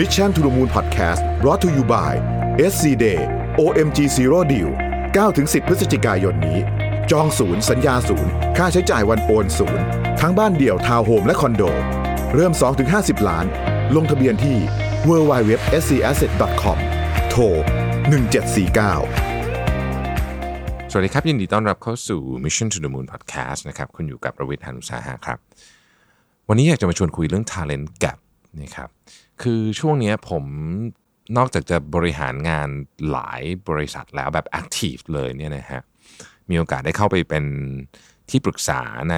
Mission to the Moon Podcast brought to you by SC Day OMG Zero Deal 9-10 พฤศจิกายนนี้ จองศูนย์ สัญญาศูนย์ ค่าใช้จ่ายวันโอนศูนย์ ทั้งบ้านเดี่ยวทาวน์โฮมและคอนโด เริ่ม 2-50 ล้าน ลงทะเบียนที่ www.scasset.com โทร 1749สวัสดีครับ ยินดีต้อนรับเข้าสู่ Mission to the Moon Podcast นะครับคุณอยู่กับประวิทยานุสาหะครับ วันนี้อยากจะมาชวนคุยเรื่อง Talent Gap นะครับ คือช่วงนี้ผมนอกจากจะบริหารงานหลายบริษัทแล้วแบบ Active เลยเนี่ยนะฮะมีโอกาสได้เข้าไปเป็นที่ปรึกษาใน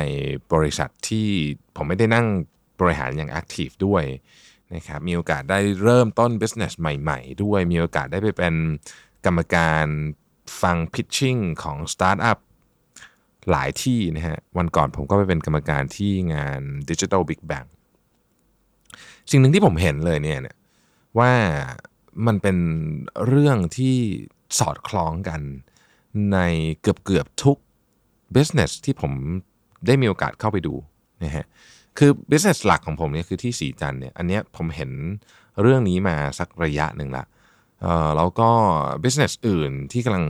บริษัทที่ผมไม่ได้นั่งบริหารอย่าง Active ด้วยนะครับมีโอกาสได้เริ่มต้น business ใหม่ๆ ด้วย มีโอกาสได้ไปเป็นกรรมการฟัง pitching ของ Startup หลายที่นะฮะวันก่อนผมก็ไปเป็นกรรมการที่งาน Digital Big Bang สิ่งหนึ่งที่ผมเห็นเลยเนี่ยเนี่ยว่ามันเป็นเรื่องที่สอดคล้องกันในเกือบเกือบทุก business ที่ผมได้มีโอกาสเข้าไปดูนะฮะคือ business หลักของผมเนี่ยคือที่สีจันเนี่ยอันเนี้ยผมเห็นเรื่องนี้มาสักระยะหนึ่งละเอ่อแล้วก็ business อื่นที่กำลัง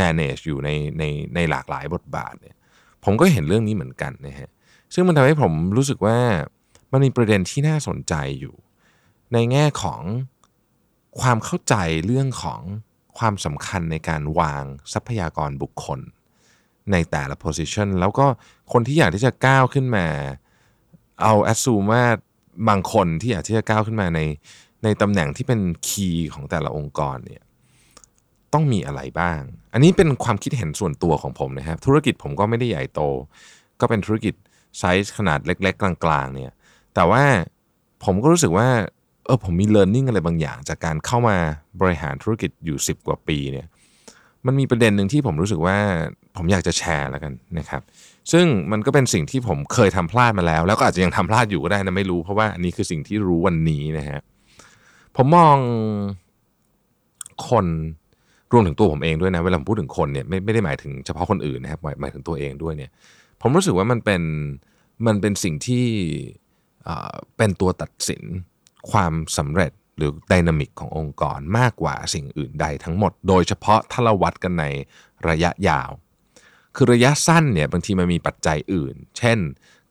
manage อยู่ในในในหลากหลายบทบาทเนี่ยผมก็เห็นเรื่องนี้เหมือนกันนะฮะซึ่งมันทำให้ผมรู้สึกว่า มันมีประเด็นที่น่าสนใจอยู่ ในแง่ของความเข้าใจเรื่องของความสำคัญในการวางทรัพยากรบุคคล ในแต่ละ position แล้วก็คนที่อยากที่จะก้าวขึ้นมา เอาแอดซูมว่าบางคนที่อยากที่จะก้าวขึ้นมาในในตำแหน่งที่เป็น key ของแต่ละองค์กรเนี่ยต้องมีอะไรบ้าง อันนี้เป็นความคิดเห็นส่วนตัวของผมนะครับ ธุรกิจผมก็ไม่ได้ใหญ่โต ก็เป็นธุรกิจไซส์ขนาดเล็ก ๆ กลางๆเนี่ย แต่ว่าผมก็รู้สึกว่าเออผมมี learning อะไรบางอย่าง จากการเข้ามาบริหารธุรกิจอยู่ 10 กว่าปีเนี่ยมันมีประเด็นหนึ่งที่ผมรู้สึกว่าผมอยากจะแชร์แล้วกันนะครับ ซึ่งมันก็เป็นสิ่งที่ผมเคยทำพลาดมาแล้ว แล้วก็อาจจะยังทำพลาดอยู่ก็ได้นะไม่รู้ เพราะว่าอันนี้คือสิ่งที่รู้วันนี้นะฮะผมมองคนรวมถึงตัวผมเองด้วยนะเวลาผมพูดถึงคนเนี่ยไม่ไม่ได้หมายถึงเฉพาะคนอื่นนะครับหมายถึงตัวเองด้วยเนี่ย ผมรู้สึกว่ามันเป็นมันเป็นสิ่งที่ เป็นตัวตัดสินความสำเร็จหรือดินามิกขององค์กรมากกว่าสิ่งอื่นใดทั้งหมด โดยเฉพาะถ้าเราวัดกันในระยะยาว คือระยะสั้นเนี่ยบางทีมันมีปัจจัยอื่น เช่น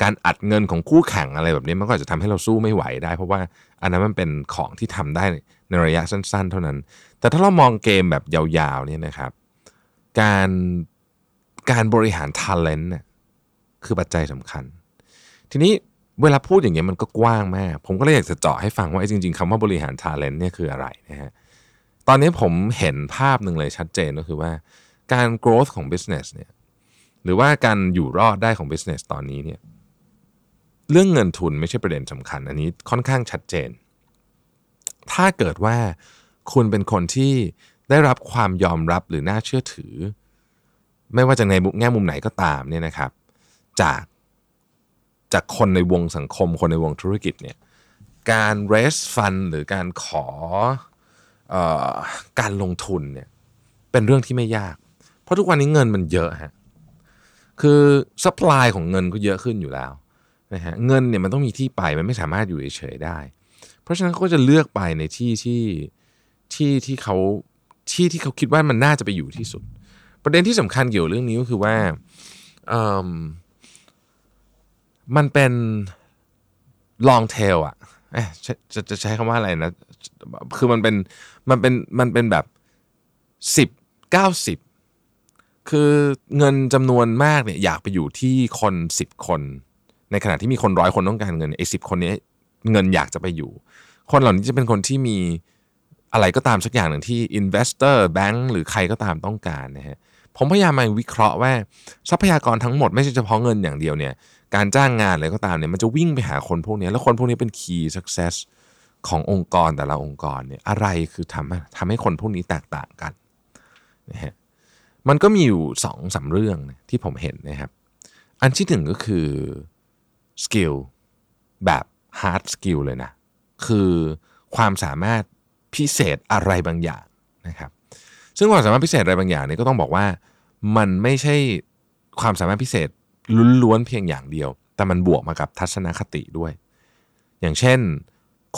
การอัดเงินของคู่แข่งอะไรแบบนี้มันก็อาจจะทำให้เราสู้ไม่ไหวได้ เพราะว่าอันนั้นมันเป็นของที่ทำได้ในระยะสั้น ๆ เท่านั้น แต่ถ้าเรามองเกมแบบยาวๆเนี่ยนะครับ การการบริหาร talent เนี่ยคือปัจจัยสำคัญ ทีนี้ เวลาพูดอย่างเงี้ยมันก็กว้างมาก ผมก็เลยอยากจะเจาะให้ฟังว่าไอ้จริง ๆคำว่าบริหาร talent เนี่ยคืออะไรนะฮะตอนนี้ผมเห็นภาพหนึ่งเลยชัดเจนก็คือว่า การ growth ของ business เนี่ยหรือว่าการอยู่รอดได้ของ business ตอนนี้เนี่ยเรื่องเงินทุนไม่ใช่ประเด็นสำคัญ อันนี้ค่อนข้างชัดเจน ถ้าเกิดว่าคุณเป็นคนที่ได้รับความยอมรับหรือน่าเชื่อถือ ไม่ว่าจะในแง่มุมไหนก็ตามเนี่ยนะครับ จาก จากคนในวงสังคม คนในวงธุรกิจเนี่ยการ raise fund หรือการขออการลงทุนเนี่ยเป็นเรื่องที่ไม่ยาก เพราะทุกวันนี้เงินมันเยอะฮะคือ supply ของเงินก็เยอะขึ้นอยู่แล้วนะฮะเงินเนี่ยมันต้องมีที่ไปมันไม่สามารถอยู่เฉยๆได้ เพราะฉะนั้นเขาก็จะเลือกไปในที่ที่ที่ที่เขาที่ที่เขาคิดว่ามันน่าจะไปอยู่ที่สุด ประเด็นที่สำคัญเกี่ยวเรื่องนี้ก็คือว่า มันเป็น long tail อะจะจะใช้คำว่าอะไรนะ คือมันเป็นมันเป็นมันเป็นแบบสิบเก้าสิบคือเงินจำนวนมากเนี่ยอยากไปอยู่ที่คนสิบคน ในขณะที่มีคนร้อยคนต้องการเงินไอ้สิบคนนี้เงินอยากจะไปอยู่ คนเหล่านี้จะเป็นคนที่มีอะไรก็ตามสักอย่างหนึ่งที่ investor bank หรือใครก็ตามต้องการนะฮะ ผมพยายามมาวิเคราะห์ว่าทรัพยากรทั้งหมดไม่ใช่เฉพาะเงินอย่างเดียวเนี่ยการจ้างงานอะไรก็ตามเนี่ยมันจะวิ่งไปหาคนพวกนี้แล้วคนพวกนี้เป็น key success ขององค์กรแต่ละองค์กรเนี่ยอะไรคือทำทำให้คนพวกนี้แตกต่างกันนะฮะมันก็มีอยู่สองสามเรื่องที่ผมเห็นนะครับ อันที่หนึ่งก็คือ skill แบบ hard skill เลยนะ คือความสามารถพิเศษอะไรบางอย่างนะครับ ซึ่งความสามารถพิเศษอะไรบางอย่างนี่ก็ต้องบอกว่ามันไม่ใช่ความสามารถพิเศษล้วนๆเพียงอย่างเดียว แต่มันบวกมากับทัศนคติด้วย อย่างเช่น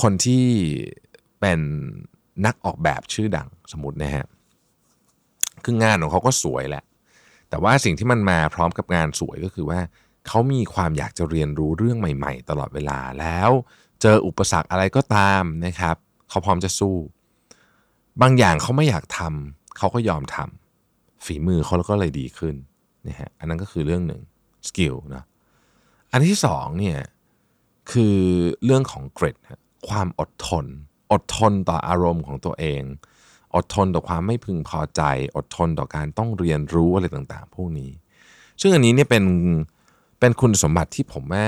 คนที่เป็นนักออกแบบชื่อดังสมมตินะฮะคืองานของเขาก็สวยแหละ แต่ว่าสิ่งที่มันมาพร้อมกับงานสวยก็คือว่าเขามีความอยากจะเรียนรู้เรื่องใหม่ ๆ ตลอดเวลาแล้ว เจออุปสรรคอะไรก็ตามนะครับ เขาพร้อมจะสู้ บางอย่างเขาไม่อยากทำ เขาก็ยอมทำฝีมือเขาก็เลยดีขึ้นนะฮะอันนั้นก็คือเรื่องหนึ่ง skill นะอันที่สองเนี่ยคือเรื่องของ grit ความอดทน อดทนต่ออารมณ์ของตัวเอง อดทนต่อความไม่พึงพอใจ อดทนต่อการต้องเรียนรู้อะไรต่างๆ พวกนี้ ซึ่งอันนี้เนี่ยเป็นเป็นคุณสมบัติที่ผมแม่ง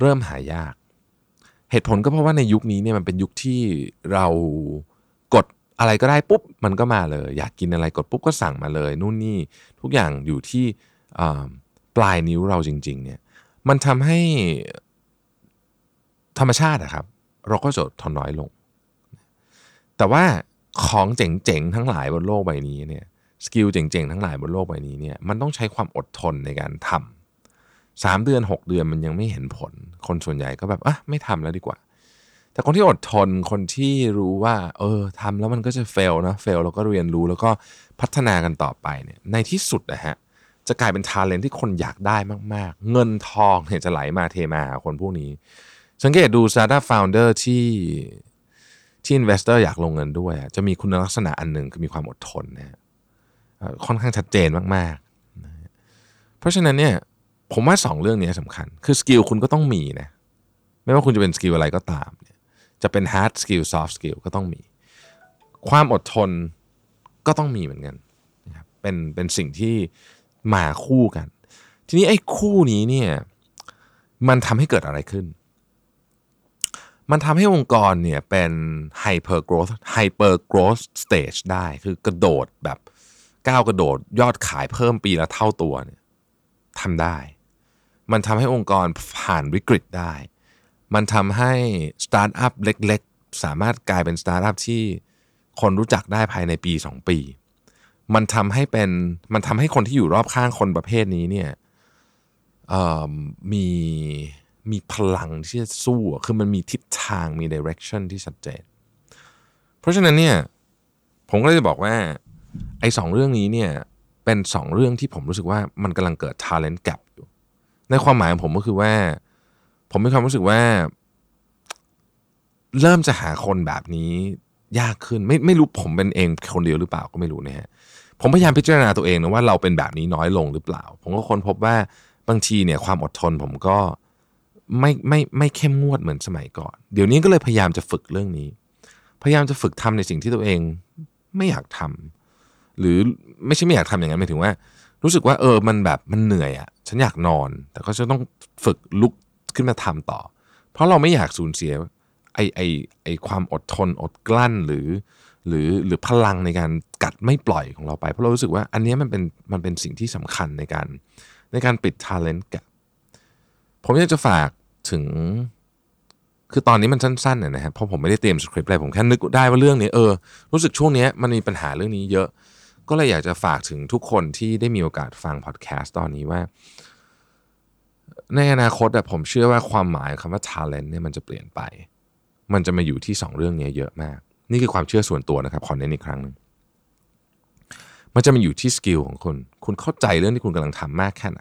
เริ่มหายาก เหตุผลก็เพราะว่าในยุคนี้เนี่ยมันเป็นยุคที่เรา อะไรก็ได้ปุ๊บมันก็มาเลย อยากกินอะไรกดปุ๊บก็สั่งมาเลยนู่นนี่ทุกอย่างอยู่ที่ปลายนิ้วเราจริง ๆ เนี่ย มันทำให้ธรรมชาติอะครับ เราก็จะทนน้อยลง แต่ว่าของเจ๋งๆทั้งหลายบนโลกใบนี้เนี่ย skill เจ๋งๆทั้งหลายบนโลกใบนี้เนี่ยมันต้องใช้ความอดทนในการทำสามเดือน 6 เดือนมันยังไม่เห็นผล คนส่วนใหญ่ก็แบบอะไม่ทำแล้วดีกว่า แต่คนที่อดทนคนที่รู้ว่า เออทำแล้วมันก็จะ fail นะ fail แล้วก็เรียนรู้แล้วก็พัฒนากันต่อไปเนี่ยในที่สุดนะฮะจะกลายเป็น talent ที่คนอยากได้มาก ๆ เงินทองเนี่ยจะไหลมาเทมาคนพวกนี้ สังเกตดู Startup Founder ที่ที่ Investor อยากลงเงินด้วย จะมีคุณลักษณะอันหนึ่งคือมีความอดทนนะค่อนข้างชัดเจนมากๆ เพราะฉะนั้นเนี่ยผมว่าสองเรื่องนี้สำคัญ คือ skill คุณก็ต้องมีนะไม่ว่าคุณจะเป็น skill อะไรก็ตาม จะเป็น hard skill soft skill ก็ต้องมี ความอดทนก็ต้องมีเหมือนกันนะครับเป็นเป็นสิ่งที่มาคู่กัน ทีนี้ไอ้คู่นี้เนี่ยมันทำให้เกิดอะไรขึ้น มันทำให้องค์กรเนี่ยเป็น hyper growth hyper growth stage ได้คือกระโดดแบบก้าวกระโดดยอดขายเพิ่มปีละเท่าตัวเนี่ยทำได้ มันทำให้องค์กรผ่านวิกฤตได้ มันทำให้สตาร์ทอัพเล็กๆ สามารถกลายเป็นสตาร์ทอัพที่คนรู้จักได้ภายในปี 2 ปี มันทำให้เป็นมันทำให้คนที่อยู่รอบข้างคนประเภทนี้เนี่ยมีมีพลังที่จะสู้ คือมันมีทิศทางมี direction ที่ชัดเจน เพราะฉะนั้นเนี่ยผมก็เลยจะบอกว่าไอ้สองเรื่องนี้เนี่ยเป็นสองเรื่องที่ผมรู้สึกว่ามันกำลังเกิด talent gap อยู่ ในความหมายของผมก็คือว่า ผมมีความรู้สึกว่า เริ่มจะหาคนแบบนี้ยากขึ้น ไม่ไม่รู้ผมเป็นเองคนเดียวหรือเปล่าก็ไม่รู้นะฮะผมพยายามพิจารณาตัวเองนะว่าเราเป็นแบบนี้น้อยลงหรือเปล่า ผมก็ค้นพบว่าบางทีเนี่ยความอดทนผมก็ไม่ไม่ไม่เข้มงวดเหมือนสมัยก่อน เดี๋ยวนี้ก็เลยพยายามจะฝึกเรื่องนี้ พยายามจะฝึกทำในสิ่งที่ตัวเองไม่อยากทำหรือไม่ใช่ไม่อยากทำอย่างนั้นหมายถึงว่า รู้สึกว่าเออมันแบบมันเหนื่อยอะ่ะฉันอยากนอน แต่ก็จะต้องฝึกลุก ขึ้นมาทำต่อ เพราะเราไม่อยากสูญเสียไอไอไอความอดทนอดกลั้นหรือ หรือหรือพลังในการกัดไม่ปล่อยของเราไป เพราะเรารู้สึกว่าอันนี้มันเป็นมันเป็นสิ่งที่สำคัญในการในการปิดทาเลนต์กับผมอยากจะฝากถึง คือตอนนี้มันสั้นๆนะฮะเพราะผมไม่ได้เตรียมสคริปต์อะไรผมแค่นึกได้ว่าเรื่องนี้เออรู้สึกช่วงนี้มันมีปัญหาเรื่องนี้เยอะ ก็เลยอยากจะฝากถึงทุกคนที่ได้มีโอกาสฟังพอดแคสต์ตอนนี้ว่า ในอนาคตผมเชื่อว่าความหมายคำว่า talent เนี่ยมันจะเปลี่ยนไป มันจะมาอยู่ที่ 2 เรื่องนี้เยอะมาก นี่คือความเชื่อส่วนตัวนะครับขอเน้นอีกครั้งนึงมันจะมาอยู่ที่ skill ของคุณคุณเข้าใจเรื่องที่คุณกำลังทำมากแค่ไหน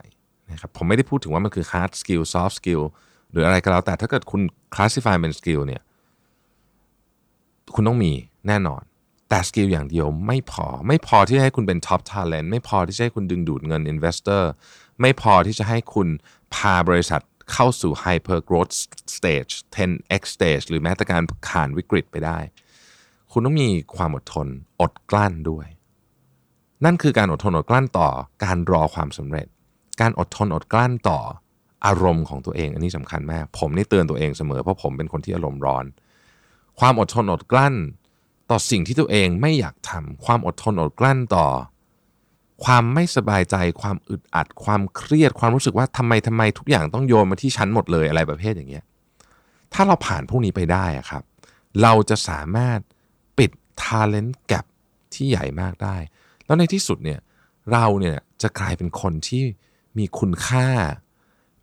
นะครับผมไม่ได้พูดถึงว่ามันคือ hard skill soft skill หรืออะไรก็แล้วแต่ถ้าเกิดคุณ classify เป็น skill เนี่ยคุณต้องมีแน่นอน แต่ skill อย่างเดียวไม่พอ ไม่พอที่จะให้คุณเป็น top talent ไม่พอที่จะให้คุณดึงดูดเงิน investor ไม่พอที่จะให้คุณ พาบริษัทเข้าสู่ hyper growth stage 10x stage หรือแม้แต่การผ่านวิกฤตไปได้ คุณต้องมีความอดทนอดกลั้นด้วย นั่นคือการอดทนอดกลั้นต่อการรอความสำเร็จ การอดทนอดกลั้นต่ออารมณ์ของตัวเอง อันนี้สำคัญมาก ผมนี่เตือนตัวเองเสมอเพราะผมเป็นคนที่อารมณ์ร้อน ความอดทนอดกลั้น ต่อสิ่งที่ตัวเองไม่อยากทำความอดทนอดกลั้นต่อ ความไม่สบายใจ ความอึดอัด ความเครียด ความรู้สึกว่าทำไมทำไมทุกอย่างต้องโยนมาที่ฉันหมดเลยอะไรประเภทอย่างเงี้ย ถ้าเราผ่านพวกนี้ไปได้ครับ เราจะสามารถปิด talent gap ที่ใหญ่มากได้ แล้วในที่สุดเนี่ยเราเนี่ยจะกลายเป็นคนที่มีคุณค่า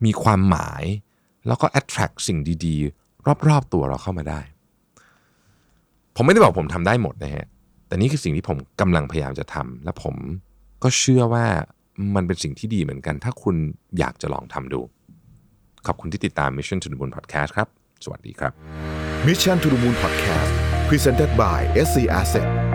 มีความหมาย แล้วก็ attract สิ่งดีๆ รอบๆตัวเราเข้ามาได้ ผมไม่ได้บอกผมทำได้หมดนะฮะ แต่นี่คือสิ่งที่ผมกำลังพยายามจะทำและผม ก็เชื่อว่ามันเป็นสิ่งที่ดีเหมือนกัน ถ้าคุณอยากจะลองทำดู ขอบคุณที่ติดตาม Mission to the Moon Podcast ครับ สวัสดีครับ Mission to the Moon Podcast Presented by SC Asset